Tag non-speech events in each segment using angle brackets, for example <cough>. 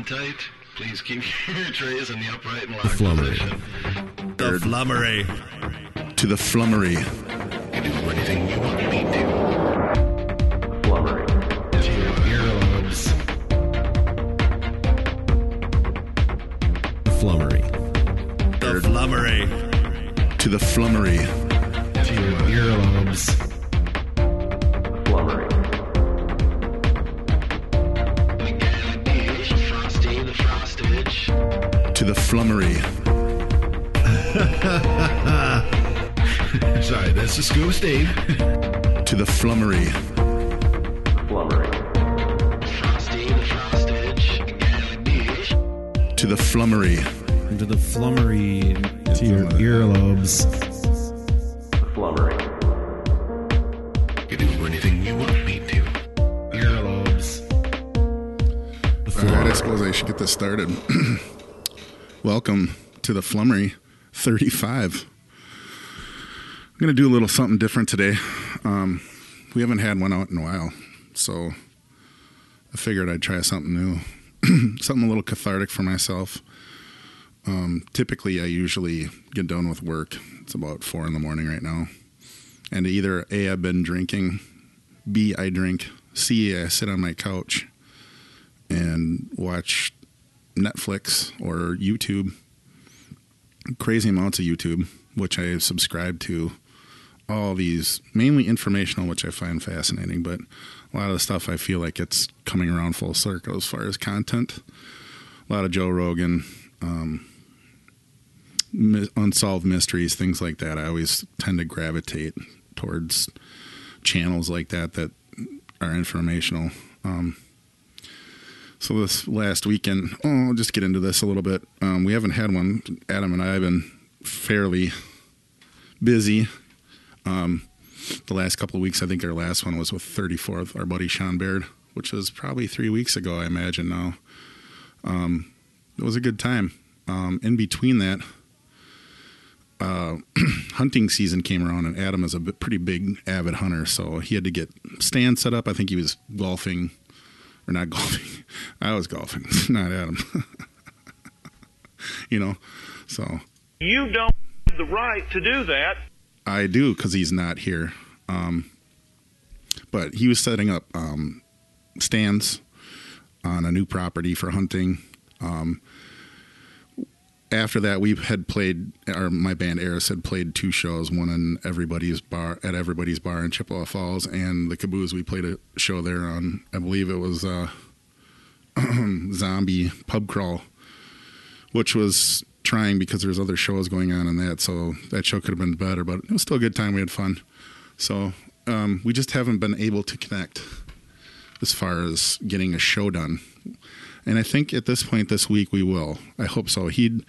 on tight. Please keep <laughs> your trays in the upright and locked flummery. position. The flummery. To the flummery. You do anything you want me to. Flummery. To your earlobes. The flummery. The flummery. To the flummery. To your earlobes. The flummery. <laughs> Sorry, that's the Scuba Steve. To the flummery. Frosty the frostage. To the flummery. into the flummery to your earlobes. Flummery. You do anything you want me to. Earlobes. All right, I suppose I should get this started. <clears throat> Welcome to the Flummery 35. I'm going to do a little something different today. Um, we haven't had one out in a while, so I figured I'd try something new, <clears throat> something a little cathartic for myself. Um, typically, I usually get done with work. It's about four in the morning right now. And either A, I've been drinking, B, I drink, C, I sit on my couch and watch Netflix or YouTube, crazy amounts of YouTube, which I subscribe to. All these mainly informational, which I find fascinating, but a lot of the stuff I feel like it's coming around full circle as far as content. A lot of Joe Rogan, um, unsolved mysteries, things like that. I always tend to gravitate towards channels like that that are informational. Um, so this last weekend, oh, I'll just get into this a little bit. Um, we haven't had one. Adam and I have been fairly busy. Um, the last couple of weeks, I think our last one was with 34th, our buddy Sean Baird, which was probably three weeks ago, I imagine now. Um, it was a good time. Um, in between that, uh, <clears throat> hunting season came around, and Adam is a pretty big avid hunter, so he had to get stand set up. I think he was golfing or not golfing. <laughs> I was golfing, <laughs> not Adam. <laughs> you know, so You don't have the right to do that. I do because he's not here. Um, but he was setting up um, stands on a new property for hunting. Um, after that, we had played, or my band Eris had played two shows, one in everybody's bar at everybody's bar in Chippewa Falls, and the Caboose. We played a show there on, I believe it was uh, <clears throat> Zombie Pub Crawl, which was trying because there's other shows going on in that. So that show could have been better, but it was still a good time. We had fun. So um, we just haven't been able to connect as far as getting a show done. And I think at this point this week we will. I hope so. He'd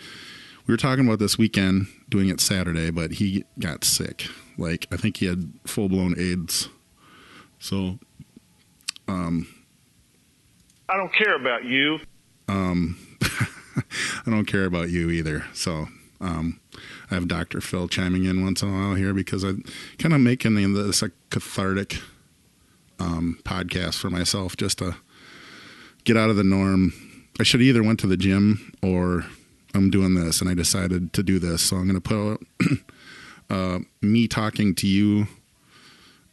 we were talking about this weekend doing it Saturday, but he got sick. Like I think he had full blown AIDS. So um, I don't care about you. um, <laughs> I don't care about you either. So um, I have Dr. Phil chiming in once in a while here because I'm kind of making this a cathartic um, podcast for myself just to get out of the norm. I should either went to the gym or I'm doing this, and I decided to do this. So I'm going to put out <clears throat> uh, me talking to you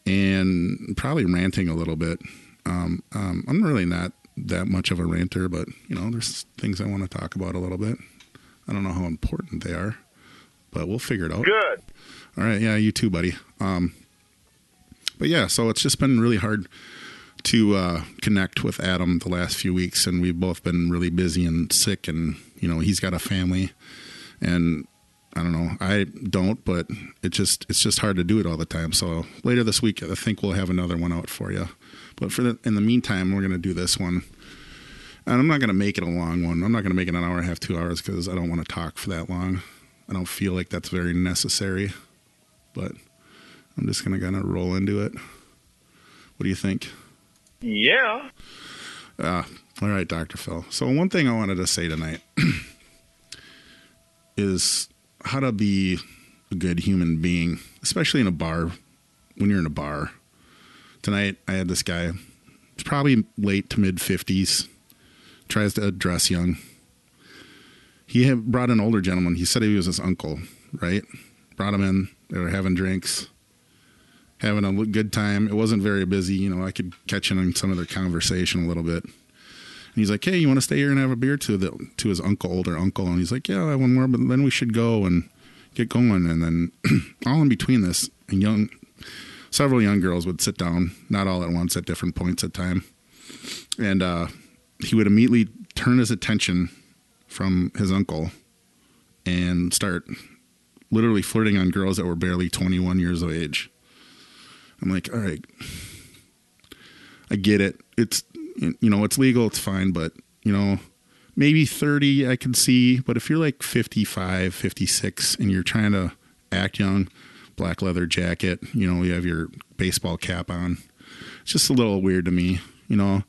and probably ranting a little bit. Um, um, I'm really not that much of a ranter, but you know, there's things I want to talk about a little bit. I don't know how important they are, but we'll figure it out. Good. All right, yeah, you too, buddy. Um, but yeah, so it's just been really hard to uh, connect with Adam the last few weeks, and we've both been really busy and sick, and you know, he's got a family, and I don't know, I don't, but it just it's just hard to do it all the time. So later this week, I think we'll have another one out for you. But for the, in the meantime, we're gonna do this one. And I'm not to make it a long one. I'm not to make it an hour and a half, two hours, because I don't want to talk for that long. I don't feel like that's very necessary. But I'm just to kind of roll into it. What do you think? Yeah. Uh, all right, Dr. Phil. So, one thing I wanted to say tonight <clears throat> is how to be a good human being, especially in a bar, when you're in a bar. Tonight, I had this guy, it's probably late to mid 50s, tries to address young. He brought an older gentleman. He said he was his uncle, right? Brought him in. They were having drinks, having a good time. It wasn't very busy. You know, I could catch in on some of their conversation a little bit. And he's like, "Hey, you want to stay here and have a beer?" To the to his uncle, older uncle, and he's like, "Yeah, I one more, but then we should go and get going." And then <clears throat> all in between this, and young, several young girls would sit down, not all at once, at different points of time, and uh, he would immediately turn his attention from his uncle and start literally flirting on girls that were barely 21 years of age. I'm like, all right, I get it. It's, you know, it's legal, it's fine, but, you know, maybe 30 I can see, but if you're like 55, 56 and you're trying to act young, black leather jacket, you know, you have your baseball cap on, it's just a little weird to me, you know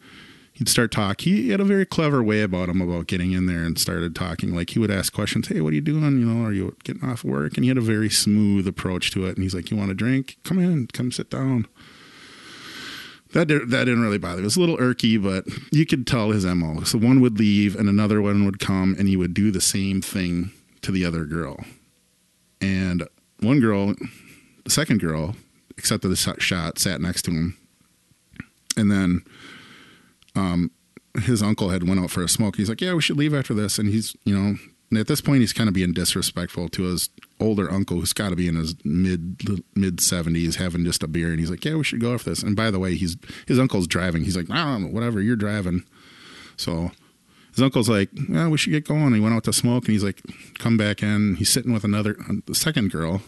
he'd start talking. He had a very clever way about him about getting in there and started talking. Like he would ask questions, "Hey, what are you doing? You know, are you getting off work?" And he had a very smooth approach to it. And he's like, "You want a drink? Come in, come sit down." That did, that didn't really bother. Me. It was a little irky, but you could tell his mo. So one would leave, and another one would come, and he would do the same thing to the other girl. And one girl, the second girl, accepted the shot, sat next to him, and then um, his uncle had went out for a smoke. He's like, "Yeah, we should leave after this." And he's, you know, at this point, he's kind of being disrespectful to his older uncle, who's got to be in his mid mid seventies, having just a beer. And he's like, "Yeah, we should go after this." And by the way, he's his uncle's driving. He's like, "I whatever, you're driving." So his uncle's like, "Yeah, we should get going." He went out to smoke, and he's like, "Come back in." He's sitting with another, the second girl,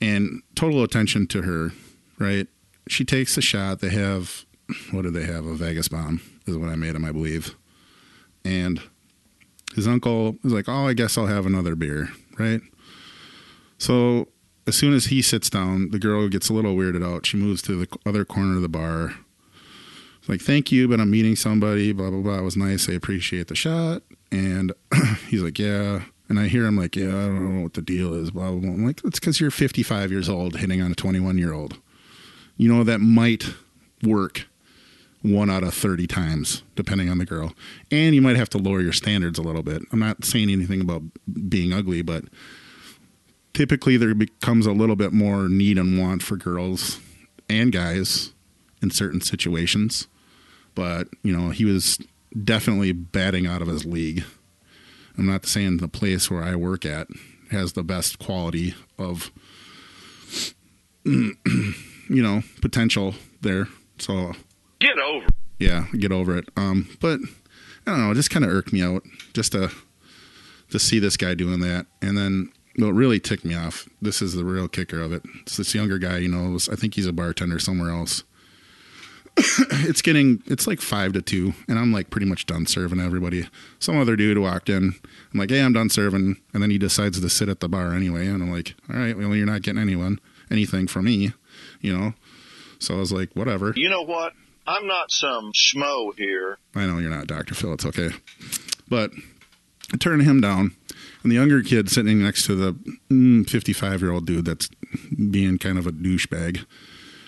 and total attention to her. Right? She takes a shot. They have what did they have? A Vegas bomb is what I made him, I believe. And his uncle was like, "Oh, I guess I'll have another beer." Right. So as soon as he sits down, the girl gets a little weirded out. She moves to the other corner of the bar. It's like, "Thank you, but I'm meeting somebody." Blah blah blah. It was nice. I appreciate the shot. And <clears throat> he's like, "Yeah." And I hear him like, "Yeah, I don't know what the deal is." Blah blah. blah. I'm like, "It's because you're 55 years old hitting on a 21 year old. You know that might work." One out of 30 times, depending on the girl. And you might have to lower your standards a little bit. I'm not saying anything about being ugly, but typically there becomes a little bit more need and want for girls and guys in certain situations. But, you know, he was definitely batting out of his league. I'm not saying the place where I work at has the best quality of, <clears throat> you know, potential there. So Get over. Yeah, get over it. Um, but I don't know, it just kind of irked me out just to to see this guy doing that, and then what really ticked me off. This is the real kicker of it. It's this younger guy, you know. Was, I think he's a bartender somewhere else. <coughs> it's getting it's like five to two, and I'm like pretty much done serving everybody. Some other dude walked in. I'm like, hey, I'm done serving, and then he decides to sit at the bar anyway, and I'm like, all right, well, you're not getting anyone anything from me, you know. So I was like, whatever. You know what? I'm not some schmo here. I know you're not Dr. Phil. It's okay. But I turned him down, and the younger kid sitting next to the 55 mm, year old dude that's being kind of a douchebag.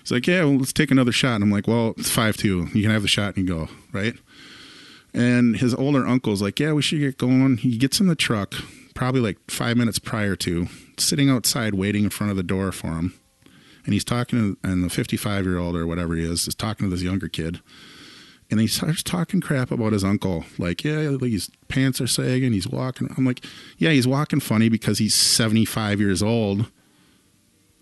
He's like, "Yeah, well, let's take another shot." And I'm like, "Well, it's five two. You can have the shot and you go right." And his older uncle's like, "Yeah, we should get going." He gets in the truck, probably like five minutes prior to, sitting outside waiting in front of the door for him and he's talking, to and the 55 year old or whatever he is is talking to this younger kid, and he starts talking crap about his uncle. Like, yeah, his pants are sagging, he's walking. I'm like, yeah, he's walking funny because he's 75 years old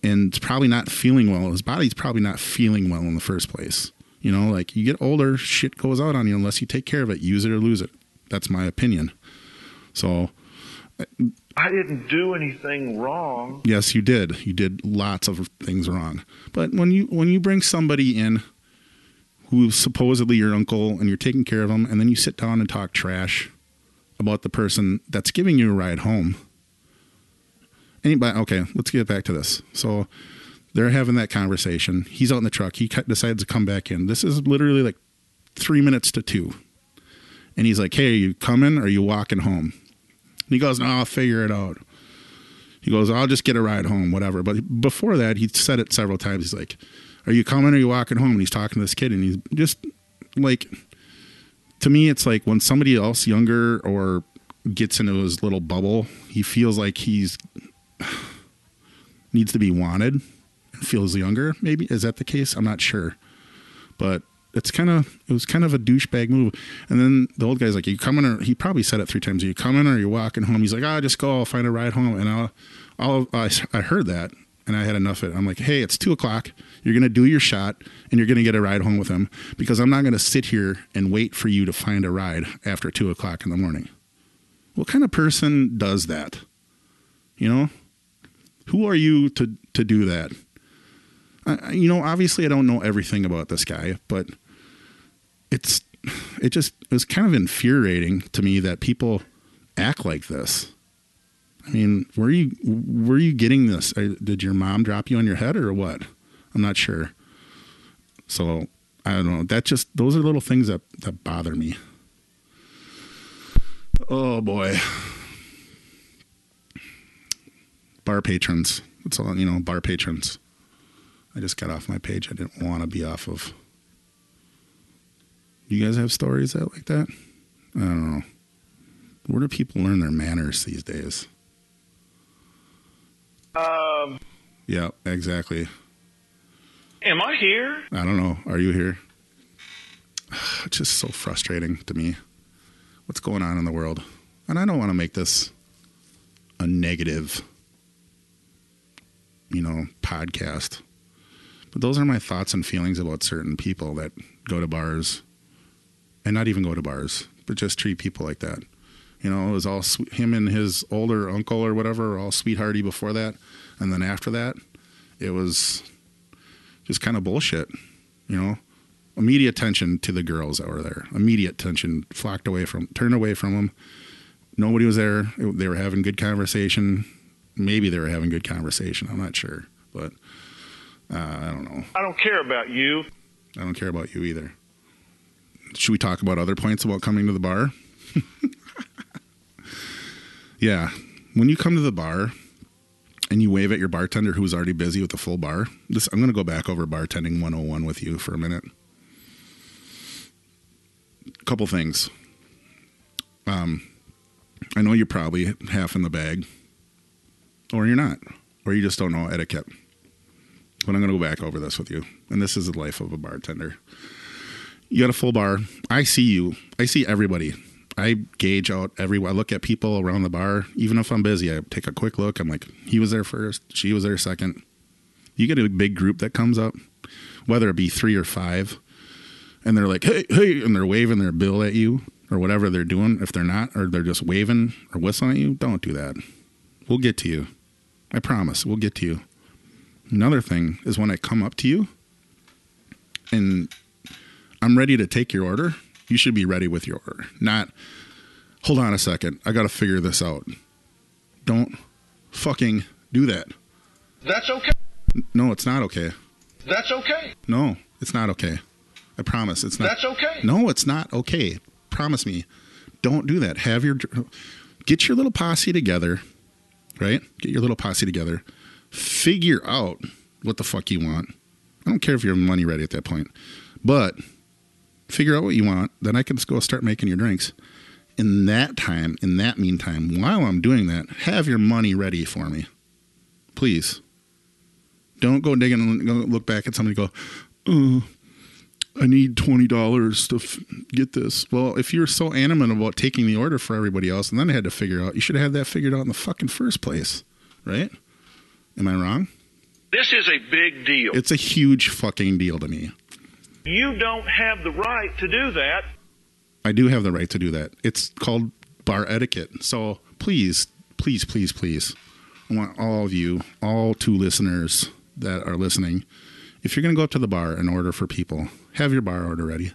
and probably not feeling well. His body's probably not feeling well in the first place. You know, like you get older, shit goes out on you unless you take care of it, use it or lose it. That's my opinion. So I didn't do anything wrong. Yes, you did. You did lots of things wrong. But when you when you bring somebody in who's supposedly your uncle and you're taking care of them and then you sit down and talk trash about the person that's giving you a ride home. Anybody okay, let's get back to this. So they're having that conversation. He's out in the truck. He decides to come back in. This is literally like 3 minutes to 2. And he's like, "Hey, are you coming or are you walking home?" And he goes, no, I'll figure it out. He goes, I'll just get a ride home, whatever. But before that, he said it several times. He's like, Are you coming or are you walking home? And he's talking to this kid, and he's just like to me, it's like when somebody else younger or gets into his little bubble, he feels like he's <sighs> needs to be wanted. Feels younger, maybe is that the case? I'm not sure, but it's kind of it was kind of a douchebag move. And then the old guy's like, "You coming?" Or he probably said it three times. Are you coming or are you walking home? He's like, "Ah, just go. I'll find a ride home." And I'll, I'll I, I heard that and I had enough of it. I'm like, "Hey, it's two o'clock. You're gonna do your shot and you're gonna get a ride home with him because I'm not gonna sit here and wait for you to find a ride after two o'clock in the morning." What kind of person does that? You know, who are you to to do that? I, you know, obviously, I don't know everything about this guy, but it's it just it was kind of infuriating to me that people act like this. I mean, where you where you getting this? Uh, did your mom drop you on your head or what? I'm not sure. So I don't know. That just those are little things that that bother me. Oh boy. Bar patrons. That's all you know, bar patrons. I just got off my page I didn't want to be off of. You guys have stories that like that? I don't know. Where do people learn their manners these days? Um, Yeah, exactly. am I here? I don't know. Are you here? <sighs> It's just so frustrating to me. What's going on in the world? And I don't want to make this a negative, you know, podcast. But those are my thoughts and feelings about certain people that go to bars and not even go to bars, but just treat people like that. You know, it was all him and his older uncle or whatever, were all sweethearty before that. And then after that, it was just kind of bullshit, you know. Immediate attention to the girls that were there. Immediate attention flocked away from, turned away from them. Nobody was there. They were having good conversation. Maybe they were having good conversation. I'm not sure, but uh, I don't know. I don't care about you. I don't care about you either. Should we talk about other points about coming to the bar? <laughs> yeah. When you come to the bar and you wave at your bartender who's already busy with the full bar, this I'm going to go back over bartending 101 with you for a minute. Couple things. Um, I know you're probably half in the bag, or you're not, or you just don't know etiquette. But I'm going to go back over this with you. And this is the life of a bartender. You got a full bar. I see you. I see everybody. I gauge out every. I look at people around the bar. Even if I'm busy, I take a quick look. I'm like, he was there first. She was there second. You get a big group that comes up, whether it be three or five, and they're like, hey, hey, and they're waving their bill at you or whatever they're doing. If they're not, or they're just waving or whistling at you, don't do that. We'll get to you. I promise. We'll get to you. Another thing is when I come up to you and I'm ready to take your order, you should be ready with your order. Not, hold on a second, I got to figure this out. Don't fucking do that. That's okay. No, it's not okay. That's okay. No, it's not okay. I promise. It's not. That's okay. No, it's not okay. Promise me. Don't do that. Have your get your little posse together, right? Get your little posse together. Figure out what the fuck you want. I don't care if you're money ready at that point, but figure out what you want. Then I can just go start making your drinks. In that time, in that meantime, while I'm doing that, have your money ready for me, please. Don't go digging and look back at somebody and go, uh, I need twenty dollars to f- get this. Well, if you're so animate about taking the order for everybody else, and then I had to figure out, you should have had that figured out in the fucking first place, right? Am I wrong? This is a big deal. It's a huge fucking deal to me. You don't have the right to do that. I do have the right to do that. It's called bar etiquette. So please, please, please, please, I want all of you, all two listeners that are listening, if you're going to go up to the bar and order for people, have your bar order ready.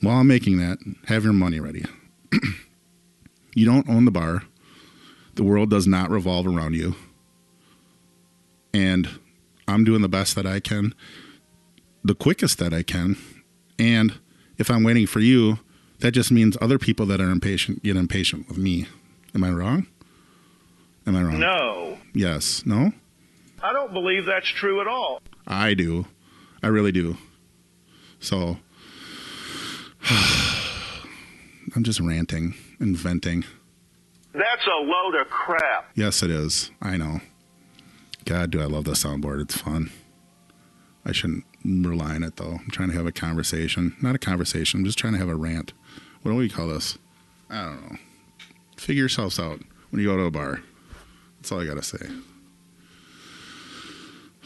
While I'm making that, have your money ready. <clears throat> you don't own the bar. The world does not revolve around you. And I'm doing the best that I can, the quickest that I can. And if I'm waiting for you, that just means other people that are impatient get impatient with me. Am I wrong? Am I wrong? No, Yes. No? I don't believe that's true at all. I do. I really do. So <sighs> I'm just ranting and venting. That's a load of crap. Yes, it is. I know. God, do I love the soundboard. It's fun. I shouldn't rely on it though. I'm trying to have a conversation. Not a conversation. I'm just trying to have a rant. What do we call this? I don't know. Figure yourselves out when you go to a bar. That's all I got to say.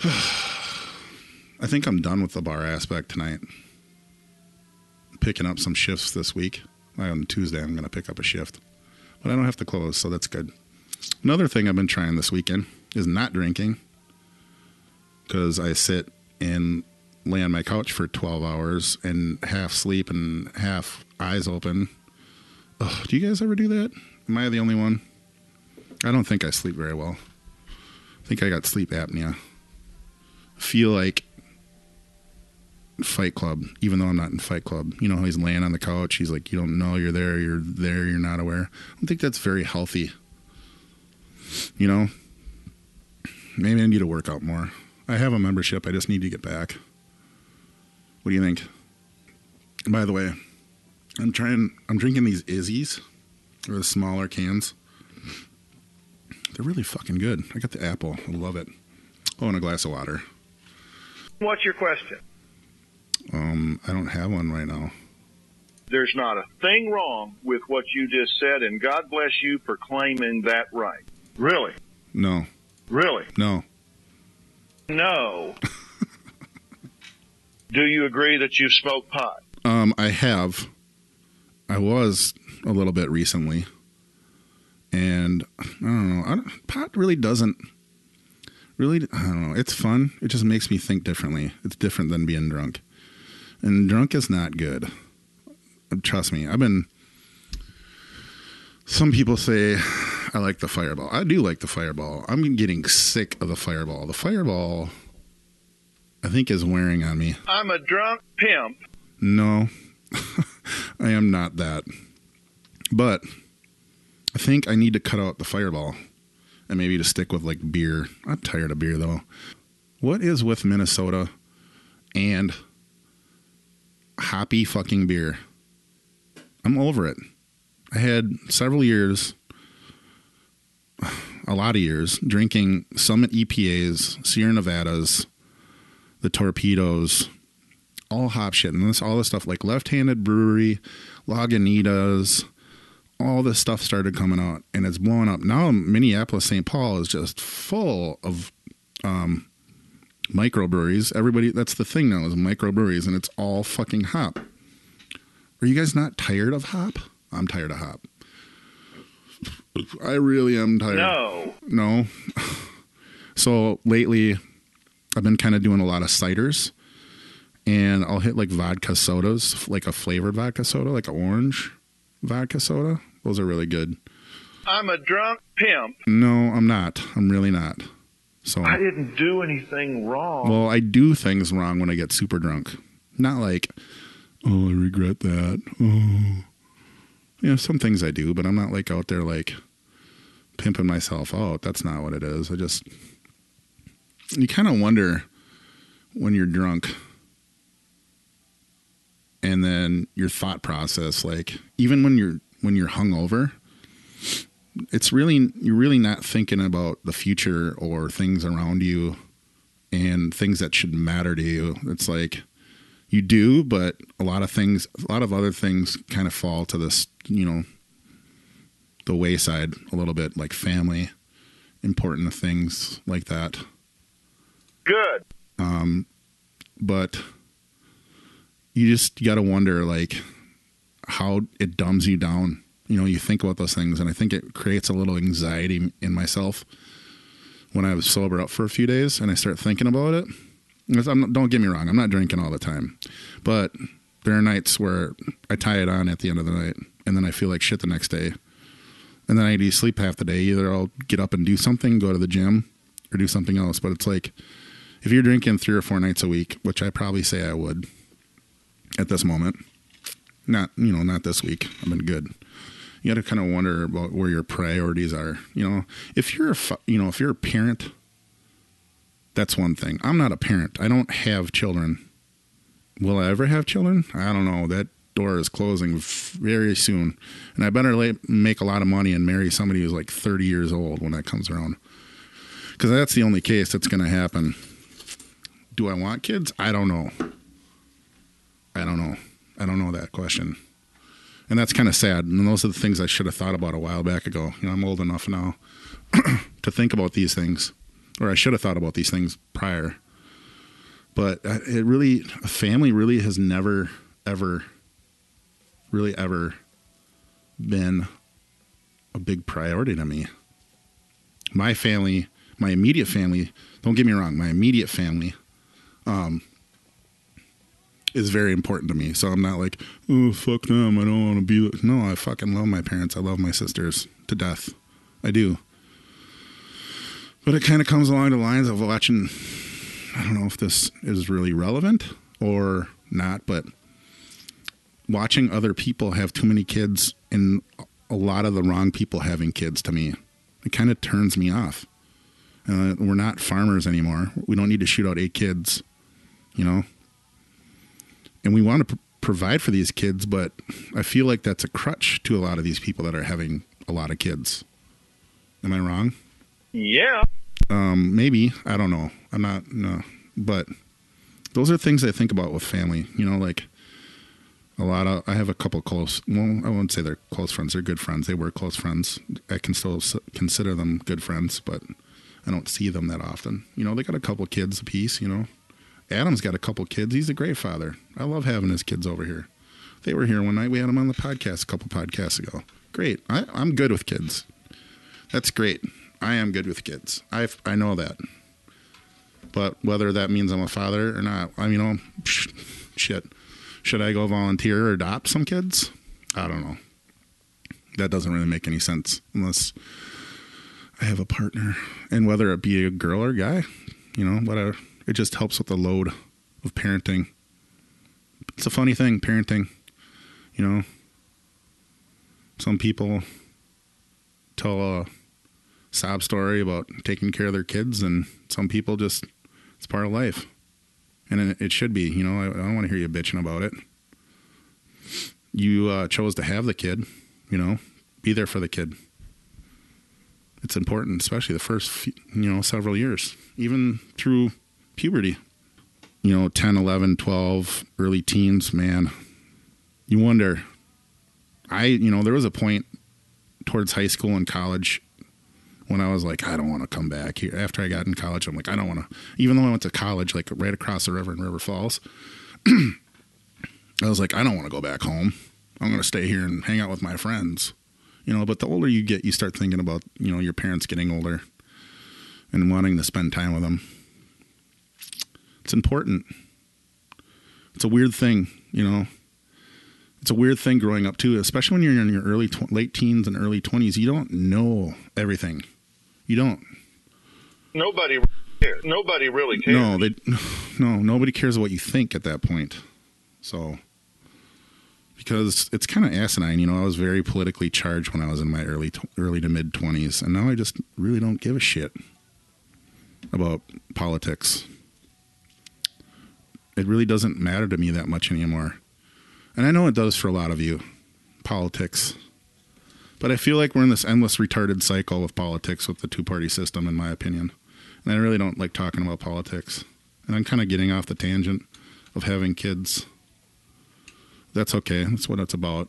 <sighs> I think I'm done with the bar aspect tonight. Picking up some shifts this week. On Tuesday, I'm to pick up a shift. But I don't have to close, so that's good. Another thing I've been trying this weekend is not drinking because I sit and lay on my couch for 12 hours and half sleep and half eyes open. Do you guys ever do that? Am I the only one? I don't think I sleep very well. I think I got sleep apnea. I feel like Fight Club, even though I'm not in Fight Club. You know how he's laying on the couch. He's like, you don't know you're there. You're there. You're not aware. I don't think that's very healthy. You know, maybe I need to work out more. I have a membership. I just need to get back. What do you think? By the way, I'm trying. I'm drinking these Izze's, or the smaller cans. They're really fucking good. I got the apple. I love it. Oh, and a glass of water. What's your question? Um, I don't have one right now. There's not a thing wrong with what you just said, and God bless you for claiming that right. Really? No, Really? no. No. <laughs> Do you agree that you've smoked pot? Um, I have. I was a little bit recently, and I don't know. I don't, pot really doesn't. Really, I don't know. It's fun. It just makes me think differently. It's different than being drunk, and drunk is not good. Trust me. I've been. Some people say I like the fireball. I do like the fireball. I'm getting sick of the fireball. The fireball, I think, is wearing on me. I'm a drunk pimp. No, <laughs> I am not that. But I think I need to cut out the fireball and maybe to stick with like beer. I'm tired of beer though. What is with Minnesota and hoppy fucking beer? I'm over it. I had several years, <sighs> a lot of years, drinking Summit EPAs, Sierra Nevadas, the Torpedoes, all hop shit. And this all this stuff like left-handed brewery lagunitas all this stuff started coming out and it's blowing up. Now minneapolis st paul is just full of um microbreweries. Everybody that's the thing now is microbreweries and it's all fucking hop. Are you guys not tired of hop? I'm tired of hop. I really am tired. No. no. <laughs> So lately, I've been kind of doing a lot of ciders, and I'll hit like vodka sodas, like a flavored vodka soda, like an orange vodka soda. Those are really good. I'm a drunk pimp. No, I'm not. I'm really not. So, I didn't do anything wrong. well, I do things wrong when I get super drunk. Not like, oh, I regret that. Oh, yeah, some things I do, but I'm not like out there like pimping myself out. That's not what it is. I just, you kind of wonder when you're drunk and then your thought process, like even when you're, when you're hungover, it's really, you're really not thinking about the future or things around you and things that should matter to you. It's like, you do, but a lot of things, a lot of other things kind of fall to this, you know, the wayside a little bit, like family, important things like that. Good. Um, but you just got to wonder, like, how it dumbs you down. You know, you think about those things, and I think it creates a little anxiety in myself when I was sober up for a few days and I start thinking about it. I'm, don't get me wrong, I'm not drinking all the time, but there are nights where I tie it on at the end of the night, and then I feel like shit the next day, and then I need to sleep half the day. Either I'll get up and do something, go to the gym, or do something else. But it's like if you're drinking three or four nights a week, which I probably say I would at this moment, not you know not this week. I've been good. You got to kind of wonder about where your priorities are. You know, if you're a you know if you're a parent, that's one thing. I'm not a parent. I don't have children. Will I ever have children? I don't know. That door is closing very soon, and I better la- make a lot of money and marry somebody who's like 30 years old when that comes around. Because that's the only case that's going to happen. Do I want kids? I don't know. I don't know. I don't know that question. And that's kind of sad. And those are the things I should have thought about a while back ago. You know, I'm old enough now <clears throat> to think about these things, or I should have thought about these things prior. But uh, it really, a family really has never, ever, really ever been a big priority to me. My family, my immediate family, don't get me wrong, my immediate family um, is very important to me. So I'm not like, oh, fuck them. I don't want to be. No, I fucking love my parents. I love my sisters to death. I do. But it kind of comes along the lines of watching. I don't know if this is really relevant or not, but watching other people have too many kids and a lot of the wrong people having kids to me, it kind of turns me off. Uh, we're not farmers anymore. We don't need to shoot out eight kids, you know? And we want to pr- provide for these kids, but I feel like that's a crutch to a lot of these people that are having a lot of kids. Am I wrong? Yeah. Um, maybe I don't know. I'm not no, but those are things I think about with family. You know, like a lot of I have a couple close. Well, I won't say they're close friends. They're good friends. They were close friends. I can still consider them good friends, but I don't see them that often. You know, they got a couple kids apiece. You know, Adam's got a couple kids. He's a great father. I love having his kids over here. They were here one night. We had them on the podcast a couple podcasts ago. Great. I, I'm good with kids. That's great. I am good with kids. I I know that. But whether that means I'm a father or not, I mean, know, <laughs> shit. Should I go volunteer or adopt some kids? I don't know. That doesn't really make any sense unless I have a partner, and whether it be a girl or guy, you know, whatever. It just helps with the load of parenting. It's a funny thing, parenting. You know, some people tell a sob story about taking care of their kids, and some people just it's part of life, and it, should be. You know, I, I don't want to hear you bitching about it. You uh, chose to have the kid. You know, be there for the kid. It's important, especially the first you know several years, even through puberty. You know, 10, 11, 12, early teens, man. You wonder. I, you know, there was a point towards high school and college when I was like, I don't want to come back here. After I got in college, I'm like, I don't want to. Even though I went to college, like right across the river in River Falls, <clears throat> I was like, I don't want to go back home. I'm going to stay here and hang out with my friends. You know, but the older you get, you start thinking about, you know, your parents getting older and wanting to spend time with them. It's important. It's a weird thing, you know. It's a weird thing growing up too, especially when you're in your early tw- late teens and early 20s. You don't know everything. You don't. Nobody cares. Nobody really cares. No, they <sighs> no, nobody cares what you think at that point. So because it's kind of asinine, you know, I was very politically charged when I was in my early early to mid 20s, and now I just really don't give a shit about politics. It really doesn't matter to me that much anymore. And I know it does for a lot of you, politics. But I feel like we're in this endless retarded cycle of politics with the two party system, in my opinion. And I really don't like talking about politics. And I'm kind of getting off the tangent of having kids. That's okay. That's what it's about.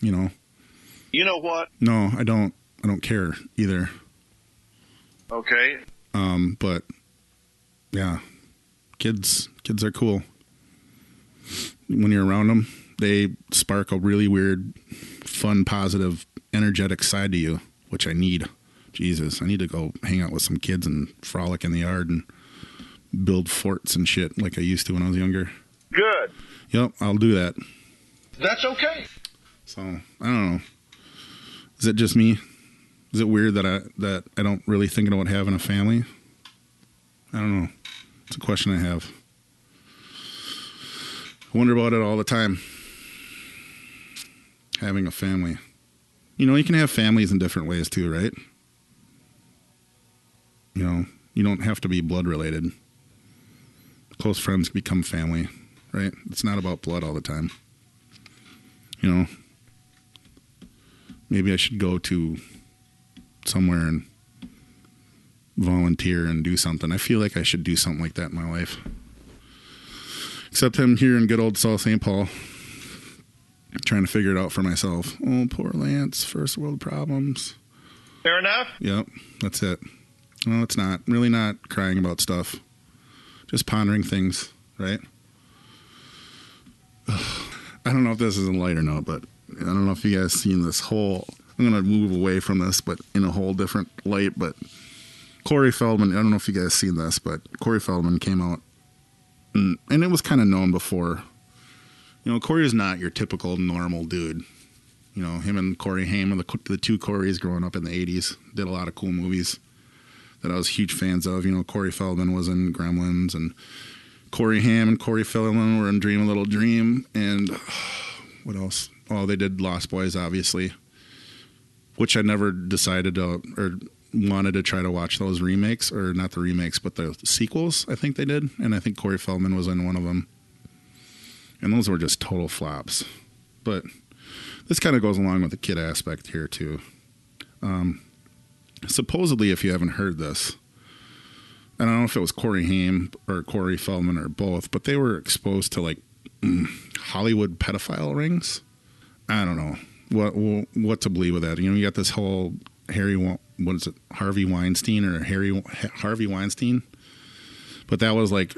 You know. You know what? No, I don't. I don't care either. Okay. Um, but yeah, kids. Kids are cool. When you're around them, they spark a really weird, fun, positive, energetic side to you, which I need. Jesus, I need to go hang out with some kids and frolic in the yard and build forts and shit like I used to when I was younger. Good. Yep, I'll do that. That's okay. So I don't know. Is it just me? Is it weird that I that I don't really think about having a family? I don't know. It's a question I have. I wonder about it all the time. Having a family. You know, you can have families in different ways too, right? You know, you don't have to be blood related. Close friends become family, right? It's not about blood all the time. you know, maybe I should go to somewhere and volunteer and do something. I feel like I should do something like that in my life. Except I'm here in good old South St. Paul, trying to figure it out for myself. Oh, poor Lance, first world problems. Fair enough. Yep, that's it. No, it's not. Really not crying about stuff. Just pondering things, right? <sighs> I don't know if this is a lighter note, but I don't know if you guys seen this whole. I'm going to move away from this, but in a whole different light. But Corey Feldman, I don't know if you guys seen this, but Corey Feldman came out, and, and it was kind of known before. You know, Corey is not your typical normal dude. You know, him and Corey Haim, the, the two Corys growing up in the 80s, did a lot of cool movies that I was huge fans of. You know, Corey Feldman was in Gremlins, and Corey Haim and Corey Feldman were in Dream a Little Dream, and <sighs> what else? Oh, they did Lost Boys, obviously, which I never decided to or wanted to try to watch those remakes, or not the remakes, but the sequels. I think they did, and I think Corey Feldman was in one of them, and those were just total flops. But this kind of goes along with the kid aspect here too. Um, supposedly, if you haven't heard this, I don't know if it was Corey Haim or Corey Feldman or both, but they were exposed to like mm, Hollywood pedophile rings. I don't know what what to believe with that. You know, you got this whole Harry, what is it, Harvey Weinstein or Harry Harvey Weinstein, but that was like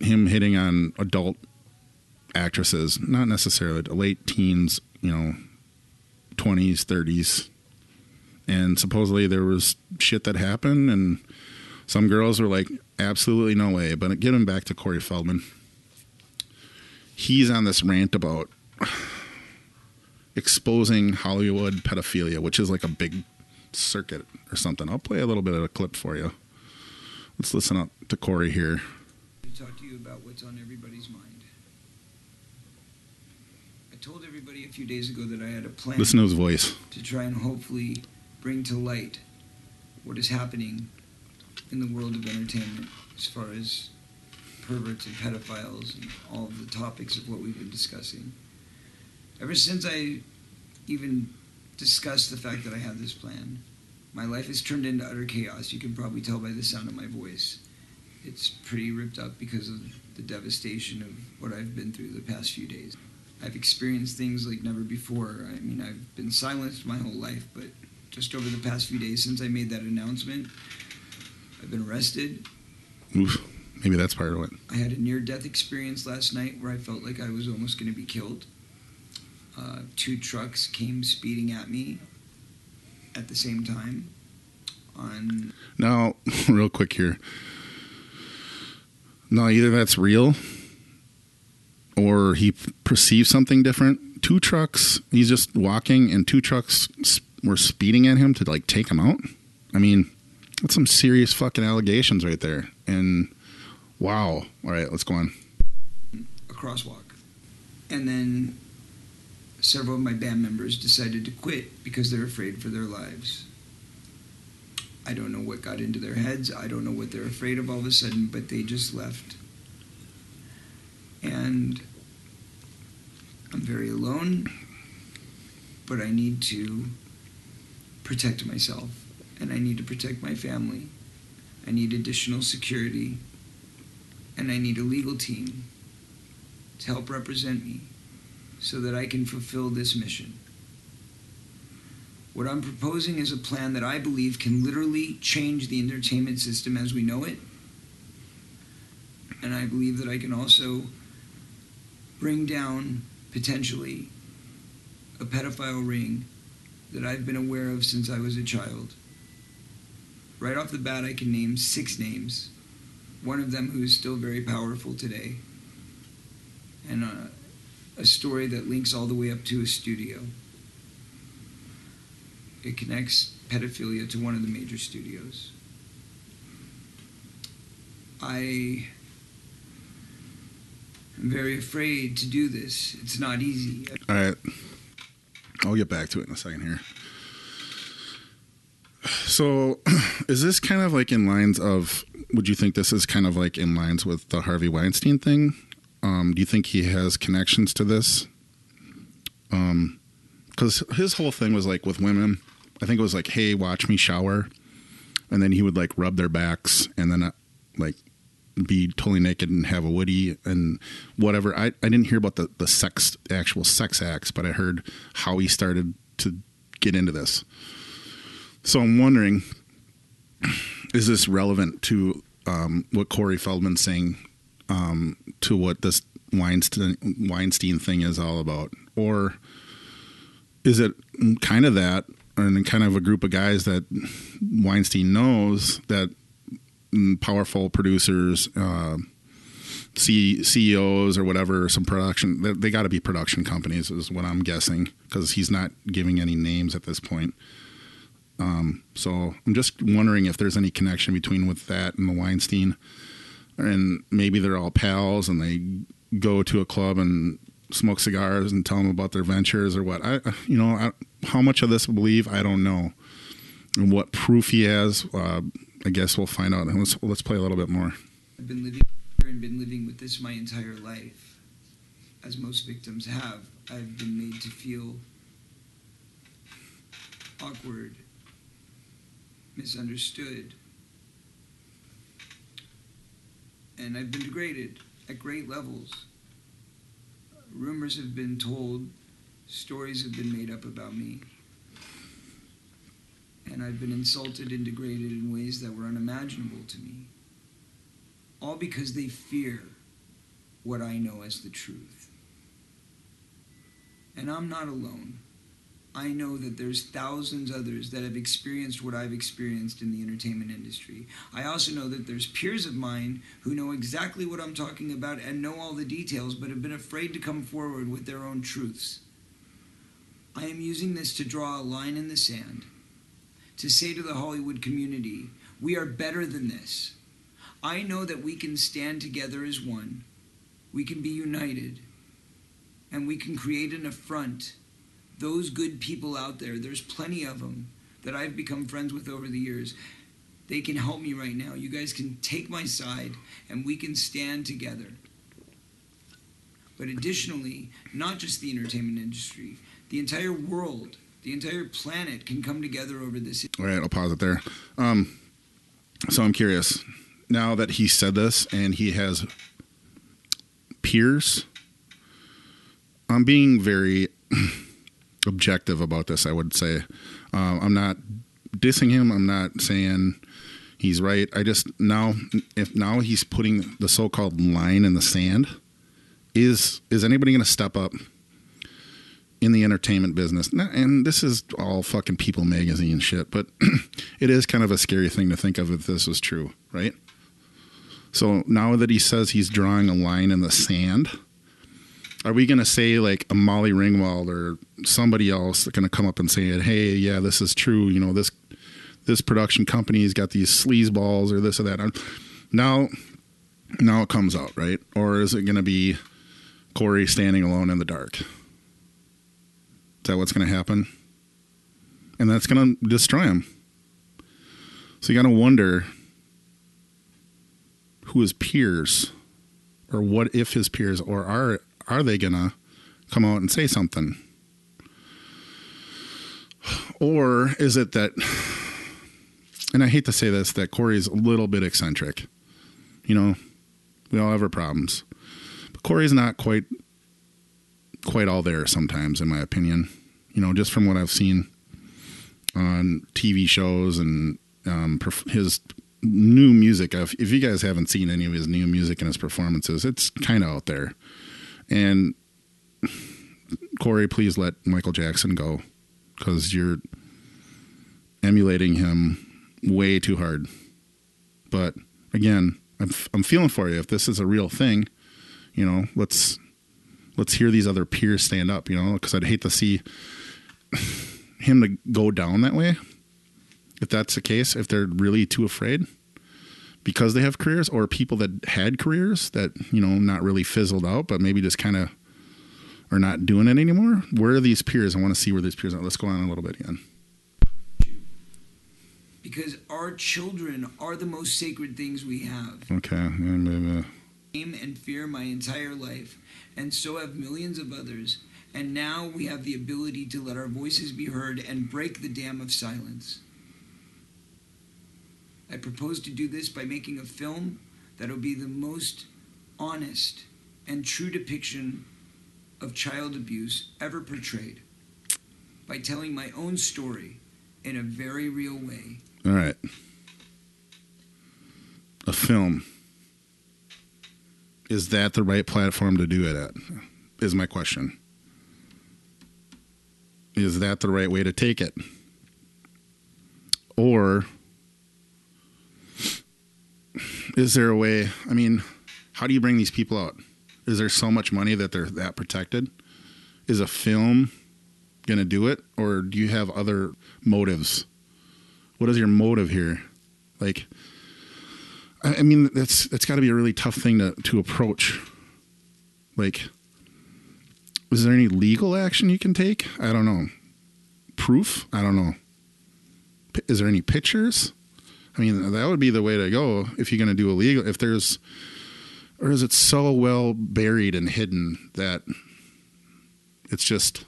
him hitting on adult actresses, not necessarily late teens, you know, twenties, thirties, and supposedly there was shit that happened and some girls were like absolutely no way. But getting back to corey feldman. He's on this rant about <sighs> exposing hollywood pedophilia which is like a big circuit or something. I'll play a little bit of a clip for you. Let's listen up to corey here. To talk to you about what's on everybody's mind. I told everybody a few days ago that i had a plan listen to his voice. to try and hopefully bring to light what is happening in the world of entertainment as far as perverts and pedophiles and all of the topics of what we've been discussing. Ever since I even discussed the fact that I have this plan, my life has turned into utter chaos. You can probably tell by the sound of my voice. It's pretty ripped up because of the devastation of what I've been through the past few days. I've experienced things like never before. I mean, I've been silenced my whole life, but just over the past few days since I made that announcement, I've been arrested. Oof, maybe that's part of it. I had a near death experience last night where I felt like I was almost going to be killed. Uh, two trucks came speeding at me at the same time. On now, <laughs> real quick here. No, either that's real or he perceives something different. Two trucks, he's just walking, and two trucks were speeding at him to like take him out. I mean, that's some serious fucking allegations right there. And wow. All right, let's go on. A crosswalk. And then several of my band members decided to quit because they're afraid for their lives. I don't know what got into their heads. I don't know what they're afraid of all of a sudden, but they just left. And I'm very alone, but I need to protect myself and I need to protect my family. I need additional security, and I need a legal team to help represent me so that I can fulfill this mission. What I'm proposing is a plan that I believe can literally change the entertainment system as we know it. And I believe that I can also bring down, potentially, a pedophile ring that I've been aware of since I was a child. Right off the bat, I can name six names. One of them who is still very powerful today. And a, a story that links all the way up to a studio. It connects pedophilia to one of the major studios. I am very afraid to do this. It's not easy. All right. I'll get back to it in a second here. So, <clears throat> is this kind of like in lines of? Would you think this is kind of like in lines with the Harvey Weinstein thing? Um, do you think he has connections to this? Um, because his whole thing was like with women. I think it was like, "Hey, watch me shower," and then he would like rub their backs, and then uh, like be totally naked and have a woody and whatever. I, I didn't hear about the the sex actual sex acts, but I heard how he started to get into this. So I'm wondering, is this relevant to um, what Corey Feldman's saying um, to what this Weinstein Weinstein thing is all about, or is it kind of that, and kind of a group of guys that Weinstein knows that powerful producers, uh, C- CEOs or whatever, some production, they, they got to be production companies, is what I'm guessing, because he's not giving any names at this point. Um, so I'm just wondering if there's any connection between with that and the Weinstein, and maybe they're all pals and they go to a club and smoke cigars and tell them about their ventures or what. I, you know, I, how much of this I believe, I don't know. And what proof he has, uh, I guess we'll find out. Let's let's play a little bit more. I've been living here and been living with this my entire life. As most victims have, I've been made to feel awkward, misunderstood, and I've been degraded at great levels. Rumors have been told, stories have been made up about me, and I've been insulted and degraded in ways that were unimaginable to me all because they fear what I know as the truth. And I'm not alone. I know that there's thousands others that have experienced what I've experienced in the entertainment industry. I also know that there's peers of mine who know exactly what I'm talking about and know all the details but have been afraid to come forward with their own truths. I am using this to draw a line in the sand, to say to the Hollywood community, we are better than this. I know that we can stand together as one, we can be united, and we can create an affront. Those good people out there, there's plenty of them that I've become friends with over the years. They can help me right now. You guys can take my side and we can stand together. But additionally, not just the entertainment industry, the entire world, the entire planet can come together over this. All right, I'll pause it there. Um, so I'm curious now that he said this and he has peers. I'm being very objective about this. I would say uh, I'm not dissing him. I'm not saying he's right. I just now if now he's putting the so-called line in the sand. Is is anybody going to step up in the entertainment business? And this is all fucking People magazine shit, but <clears throat> it is kind of a scary thing to think of if this was true, right? So now that he says he's drawing a line in the sand, are we going to say like a Molly Ringwald or somebody else going to come up and say, it? "Hey, yeah, this is true. You know this this production company's got these sleaze balls or this or that." Now, now it comes out, right? Or is it going to be Corey standing alone in the dark? Is that what's going to happen? And that's going to destroy him. So you got to wonder who his peers or what if his peers or are are they gonna come out and say something or is it that <sighs> and i hate to say this that corey's a little bit eccentric you know we all have our problems but corey's not quite quite all there sometimes in my opinion you know just from what i've seen on tv shows and um, his new music. If, if you guys haven't seen any of his new music and his performances, it's kind of out there. And Corey, please let Michael Jackson go because you're emulating him way too hard. But again, I'm I'm feeling for you. If this is a real thing, you know, let's let's hear these other peers stand up. You know, because I'd hate to see <sighs> him to go down that way if that's the case, if they're really too afraid because they have careers, or people that had careers that you know not really fizzled out, but maybe just kind of are not doing it anymore. Where are these peers? I want to see where these peers are. Let's go on a little bit again. Because our children are the most sacred things we have. Okay. Uh, Shame and fear my entire life, and so have millions of others. And now we have the ability to let our voices be heard and break the dam of silence. I propose to do this by making a film that'll be the most honest and true depiction of child abuse ever portrayed. By telling my own story in a very real way. All right. A film. Is that the right platform to do it at? Is my question. Is that the right way to take it? Or is there a way? I mean, how do you bring these people out? Is there so much money that they're that protected? Is a film going to do it? Or do you have other motives? What is your motive here? Like, I, I mean, that's that's got to be a really tough thing to to approach. Like, is there any legal action you can take? I don't know. Proof? I don't know. P- Is there any pictures? I mean, that would be the way to go if you're going to do illegal. If there's, or is it so well buried and hidden that it's just,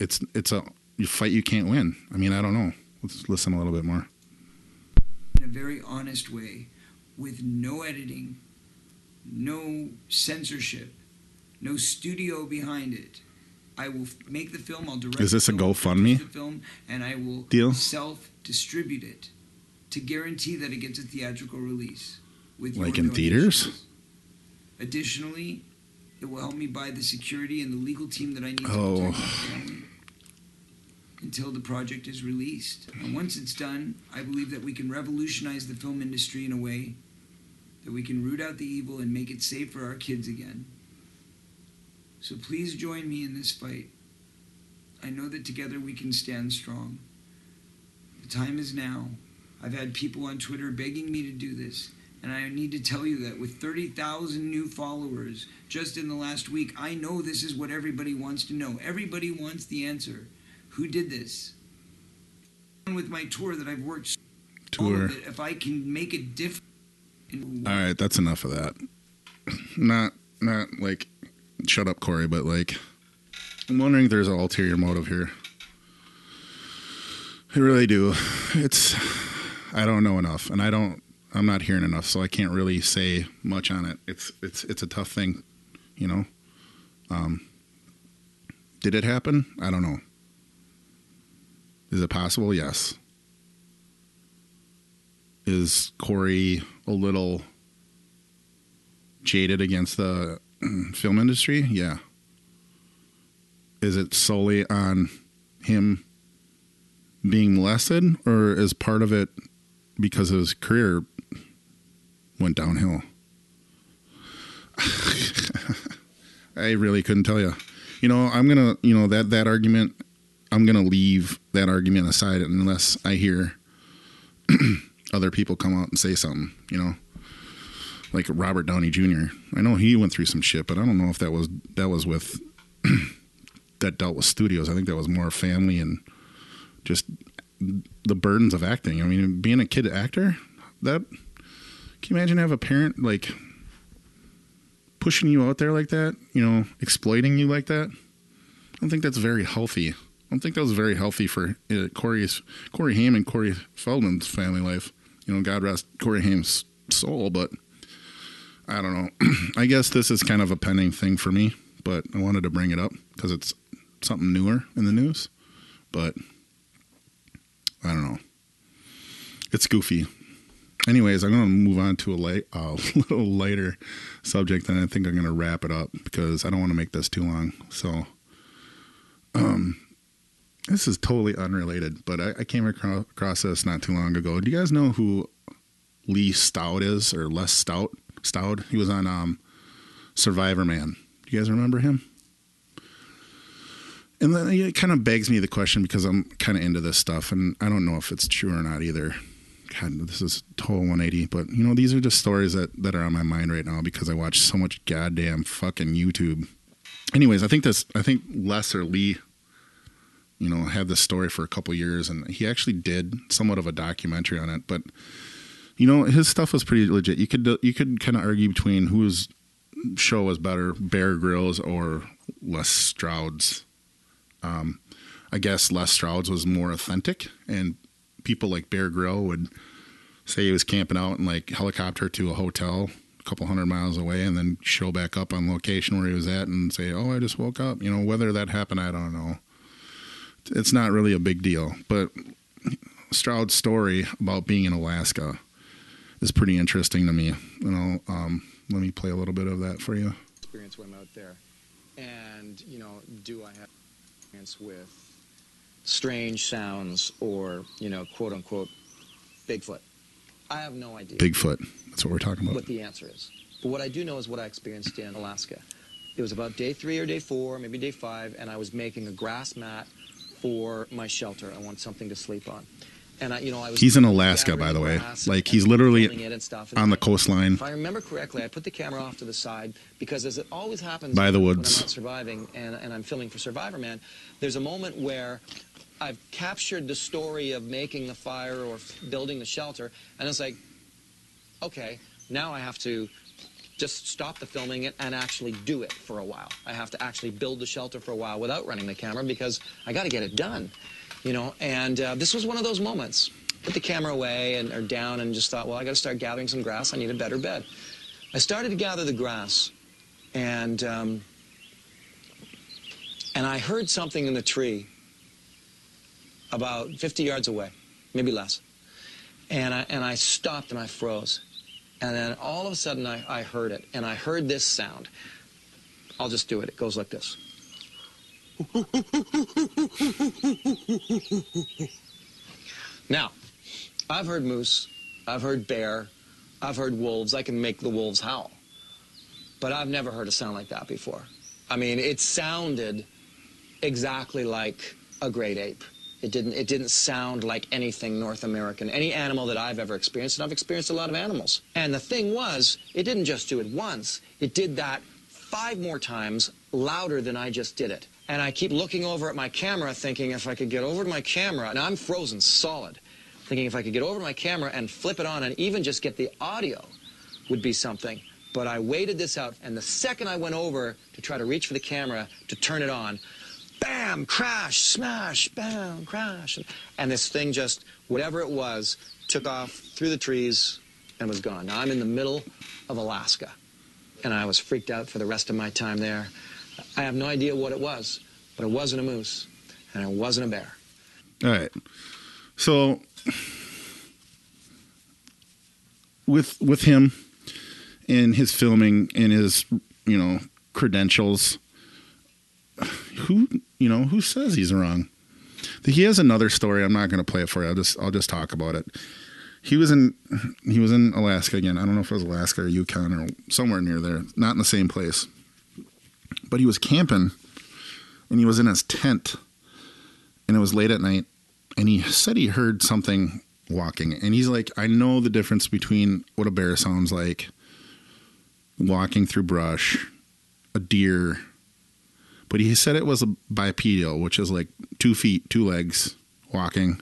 it's it's a fight you can't win. I mean, I don't know. Let's listen a little bit more. in a very honest way with no editing, no censorship, no studio behind it. I will make the film. I'll direct. Is this the a film, GoFundMe film, and I will deal? self-distribute it to guarantee that it gets a theatrical release. With Like in theaters? Additionally, it will help me buy the security and the legal team that I need to Oh. protect my family until the project is released. And once it's done, I believe that we can revolutionize the film industry in a way that we can root out the evil and make it safe for our kids again. So please join me in this fight. I know that together we can stand strong. The time is now. I've had people on Twitter begging me to do this. And I need to tell you that with 30,000 new followers just in the last week, I know this is what everybody wants to know. Everybody wants the answer. Who did this? With my tour that I've worked Tour. it, if I can make a difference. All right, that's enough of that. Not not like shut up, Corey, but like I'm wondering if there's an ulterior motive here. I really do. It's I don't know enough, and I don't. I'm not hearing enough, so I can't really say much on it. It's it's it's a tough thing, you know. Um, did it happen? I don't know. Is it possible? Yes. Is Corey a little jaded against the <clears throat> film industry? Yeah. Is it solely on him being molested, or is part of it because his career went downhill? <laughs> I really couldn't tell you. You know, I'm gonna, you know, that that argument, I'm gonna leave that argument aside unless I hear <clears throat> other people come out and say something. You know, like Robert Downey Jr. I know he went through some shit, but I don't know if that was that was with <clears throat> that dealt with studios. I think that was more family and just the burdens of acting. I mean, being a kid actor, that can you imagine have a parent like pushing you out there like that? You know, exploiting you like that. I don't think that's very healthy. I don't think that was very healthy for uh, Corey's Corey Haim and Corey Feldman's family life. You know, God rest Corey Haim's soul, but I don't know. <clears throat> I guess this is kind of a pending thing for me, but I wanted to bring it up because it's something newer in the news. But I don't know. It's goofy. Anyways, I'm going to move on to a light, <laughs> a little lighter subject, and I think I'm going to wrap it up because I don't want to make this too long. So, um, this is totally unrelated, but I, I came across, across this not too long ago. Do you guys know who Lee Stout is, or Les Stout? Stout. He was on um, Survivor Man. Do you guys remember him? And then it kind of begs me the question because I'm kind of into this stuff, and I don't know if it's true or not either. God, this is total 180. But you know, these are just stories that that are on my mind right now because I watch so much goddamn fucking YouTube. Anyways, I think this. I think Les or Lee, you know, had this story for a couple years, and he actually did somewhat of a documentary on it. But you know, his stuff was pretty legit. You could you could kind of argue between whose show was better, Bear Grylls or Les Stroud's. Um, I guess Les Stroud's was more authentic, and people like Bear Grill would say he was camping out in like helicopter to a hotel a couple hundred miles away, and then show back up on location where he was at and say, "Oh, I just woke up." You know, whether that happened, I don't know. It's not really a big deal, but Stroud's story about being in Alaska is pretty interesting to me. You know, um, let me play a little bit of that for you. experience when I'm out there. And, you know, do I have experience with strange sounds or, you know, quote unquote, Bigfoot? I have no idea Bigfoot. That's what we're talking about. what the answer is. But what I do know is what I experienced in Alaska. It was about day three or day four, maybe day five, and I was making a grass mat for my shelter. I want something to sleep on. And I, you know, I was. He's in Alaska, by the way. Like, he's literally and stuff. And on the coastline. if I remember correctly, I put the camera off to the side because, as it always happens By the when woods. I'm not surviving and, and I'm filming for Survivor Man, there's a moment where I've captured the story of making the fire or f- building the shelter, and it's like, okay, now I have to just stop the filming it and actually do it for a while. I have to actually build the shelter for a while without running the camera because I got to get it done, you know. And uh, this was one of those moments. Put the camera away and or down and just thought, well, I got to start gathering some grass. I need a better bed. I started to gather the grass, and um, and I heard something in the tree about 50 yards away, maybe less. And I and I stopped and I froze. And then all of a sudden I, I heard it, and I heard this sound. I'll just do it. It goes like this. <laughs> Now, I've heard moose, I've heard bear, I've heard wolves. I can make the wolves howl. But I've never heard a sound like that before. I mean, it sounded exactly like a great ape. It didn't it didn't sound like anything North American, any animal that I've ever experienced, and I've experienced a lot of animals. And the thing was, it didn't just do it once, it did that five more times louder than I just did it. And I keep looking over at my camera thinking if I could get over to my camera, and I'm frozen solid, thinking if I could get over to my camera and flip it on and even just get the audio would be something. But I waited this out, and the second I went over to try to reach for the camera to turn it on, bam, crash, smash, bam, crash. And this thing just, whatever it was, took off through the trees and was gone. Now I'm in the middle of Alaska, and I was freaked out for the rest of my time there. I have no idea what it was, but it wasn't a moose, and it wasn't a bear. All right. So with with him and his filming and his you know credentials, who you know who says he's wrong? He has another story. I'm not going to play it for you. I'll just I'll just talk about it. He was in he was in Alaska again. I don't know if it was Alaska or Yukon or somewhere near there. Not in the same place. But he was camping and he was in his tent and it was late at night and he said he heard something walking and he's like i know the difference between what a bear sounds like walking through brush a deer but he said it was a bipedal which is like two feet two legs walking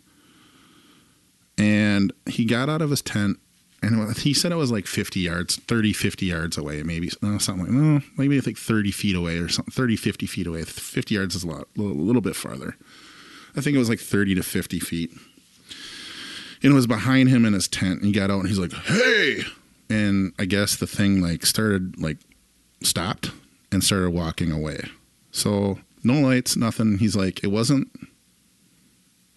and he got out of his tent and he said it was like 50 yards 30 50 yards away maybe no, something like maybe like 30 feet away or something 30 50 feet away 50 yards is a lot a little bit farther I think it was like 30 to 50 feet. And it was behind him in his tent. And he got out and he's like, hey. And I guess the thing like started, like, stopped and started walking away. So no lights, nothing. He's like, it wasn't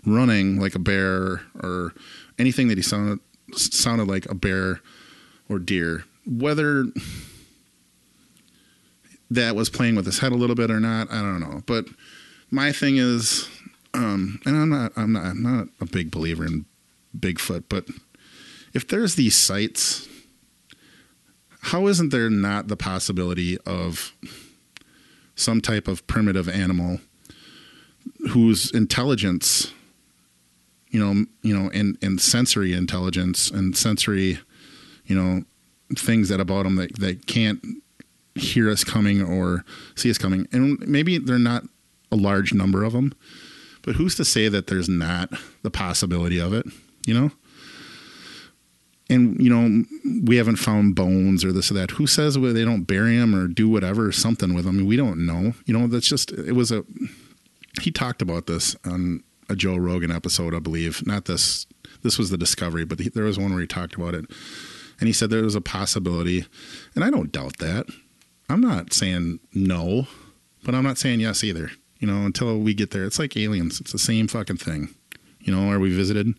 running like a bear or anything that he sounded sounded like a bear or deer. Whether that was playing with his head a little bit or not, I don't know. But my thing is, um, and I'm not, I'm not, I'm not a big believer in Bigfoot, but if there's these sites, how isn't there not the possibility of some type of primitive animal whose intelligence, you know, you know, and and sensory intelligence and sensory, you know, things that about them that that can't hear us coming or see us coming, and maybe they're not a large number of them, but who's to say that there's not the possibility of it? You know, and you know we haven't found bones or this or that. Who says they don't bury them or do whatever or something with them? I mean, we don't know. You know, that's just it was a. He talked about this on a Joe Rogan episode, I believe. Not this. This was the Discovery, but he, there was one where he talked about it, and he said there was a possibility, and I don't doubt that. I'm not saying no, but I'm not saying yes either. You know, until we get there, it's like aliens. It's the same fucking thing. You know, are we visited?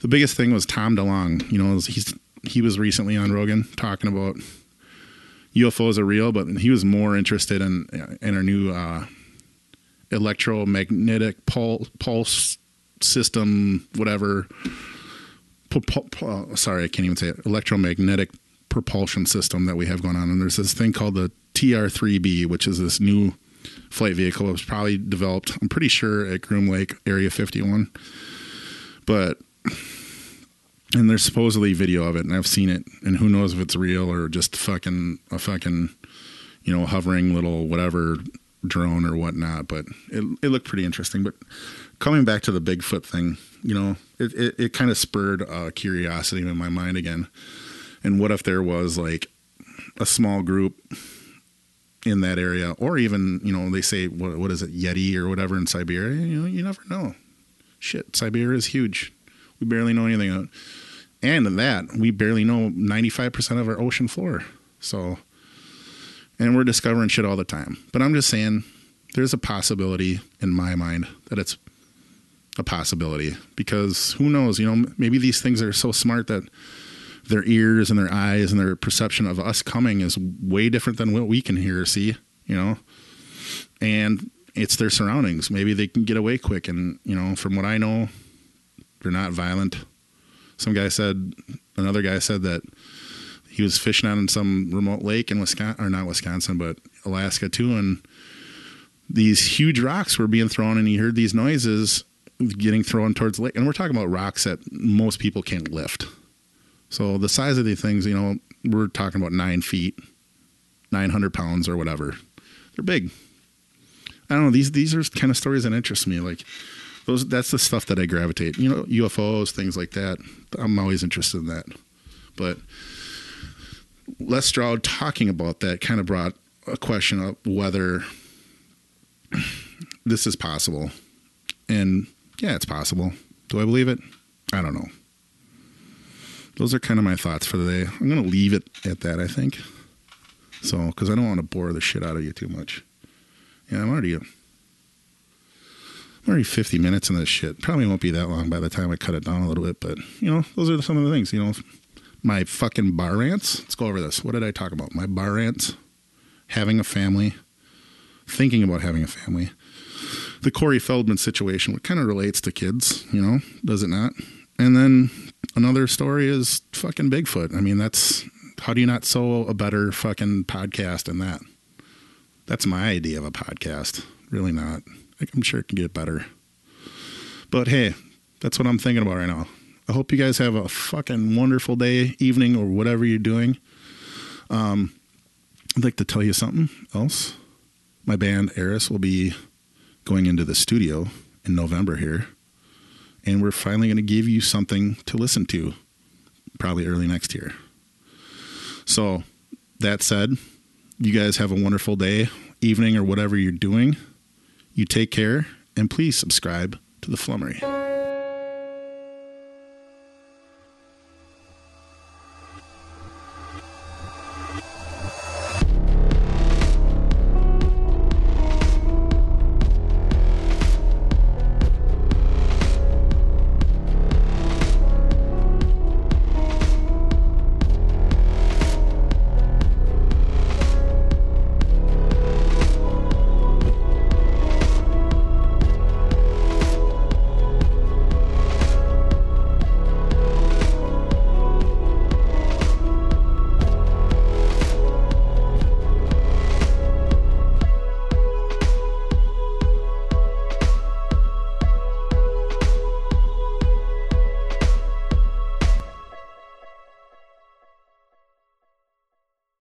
The biggest thing was Tom DeLonge. You know, he's he was recently on Rogan talking about UFOs are real, but he was more interested in in our new uh, electromagnetic pulse, pulse system, whatever. Uh, sorry, I can't even say it. Electromagnetic propulsion system that we have going on, and there's this thing called the TR3B, which is this new flight vehicle. It was probably developed, I'm pretty sure, at Groom Lake Area 51, but and there's supposedly video of it, and I've seen it, and who knows if it's real or just fucking a fucking, you know, hovering little whatever drone or whatnot. But it it looked pretty interesting. But coming back to the Bigfoot thing, you know, it it, it kind of spurred uh, curiosity in my mind again. And what if there was like a small group in that area, or even you know they say what what is it Yeti or whatever in Siberia? You know, you never know. Shit, Siberia is huge. We barely know anything. And that, we barely know 95% of our ocean floor. So, and we're discovering shit all the time. But I'm just saying, there's a possibility in my mind that it's a possibility because who knows, you know, maybe these things are so smart that their ears and their eyes and their perception of us coming is way different than what we can hear or see, you know, and it's their surroundings. Maybe they can get away quick. And, you know, from what I know, they're not violent. Some guy said, another guy said that he was fishing out in some remote lake in Wisconsin, or not Wisconsin, but Alaska too, and these huge rocks were being thrown, and he heard these noises getting thrown towards the lake. And we're talking about rocks that most people can't lift. So the size of these things, you know, we're talking about nine feet, nine hundred pounds or whatever. They're big. I don't know. These these are kind of stories that interest me. Like those that's the stuff that I gravitate. You know, UFOs, things like that. I'm always interested in that. But Les Stroud talking about that kind of brought a question up whether this is possible. And yeah, it's possible. Do I believe it? I don't know. Those are kind of my thoughts for the day. I'm going to leave it at that, I think. So, because I don't want to bore the shit out of you too much. Yeah, I'm already I'm already 50 minutes in this shit. Probably won't be that long by the time I cut it down a little bit, but you know, those are some of the things, you know. My fucking bar ants. Let's go over this. What did I talk about? My bar ants, having a family, thinking about having a family. The Corey Feldman situation, what kind of relates to kids, you know, does it not? And then another story is fucking Bigfoot. I mean, that's how do you not sew a better fucking podcast than that? That's my idea of a podcast. Really not. I'm sure it can get better. But hey, that's what I'm thinking about right now. I hope you guys have a fucking wonderful day, evening, or whatever you're doing. Um, I'd like to tell you something else. My band Eris will be going into the studio in November here, and we're finally going to give you something to listen to, probably early next year. So, that said, you guys have a wonderful day, evening, or whatever you're doing. You take care, and please subscribe to the Flummery.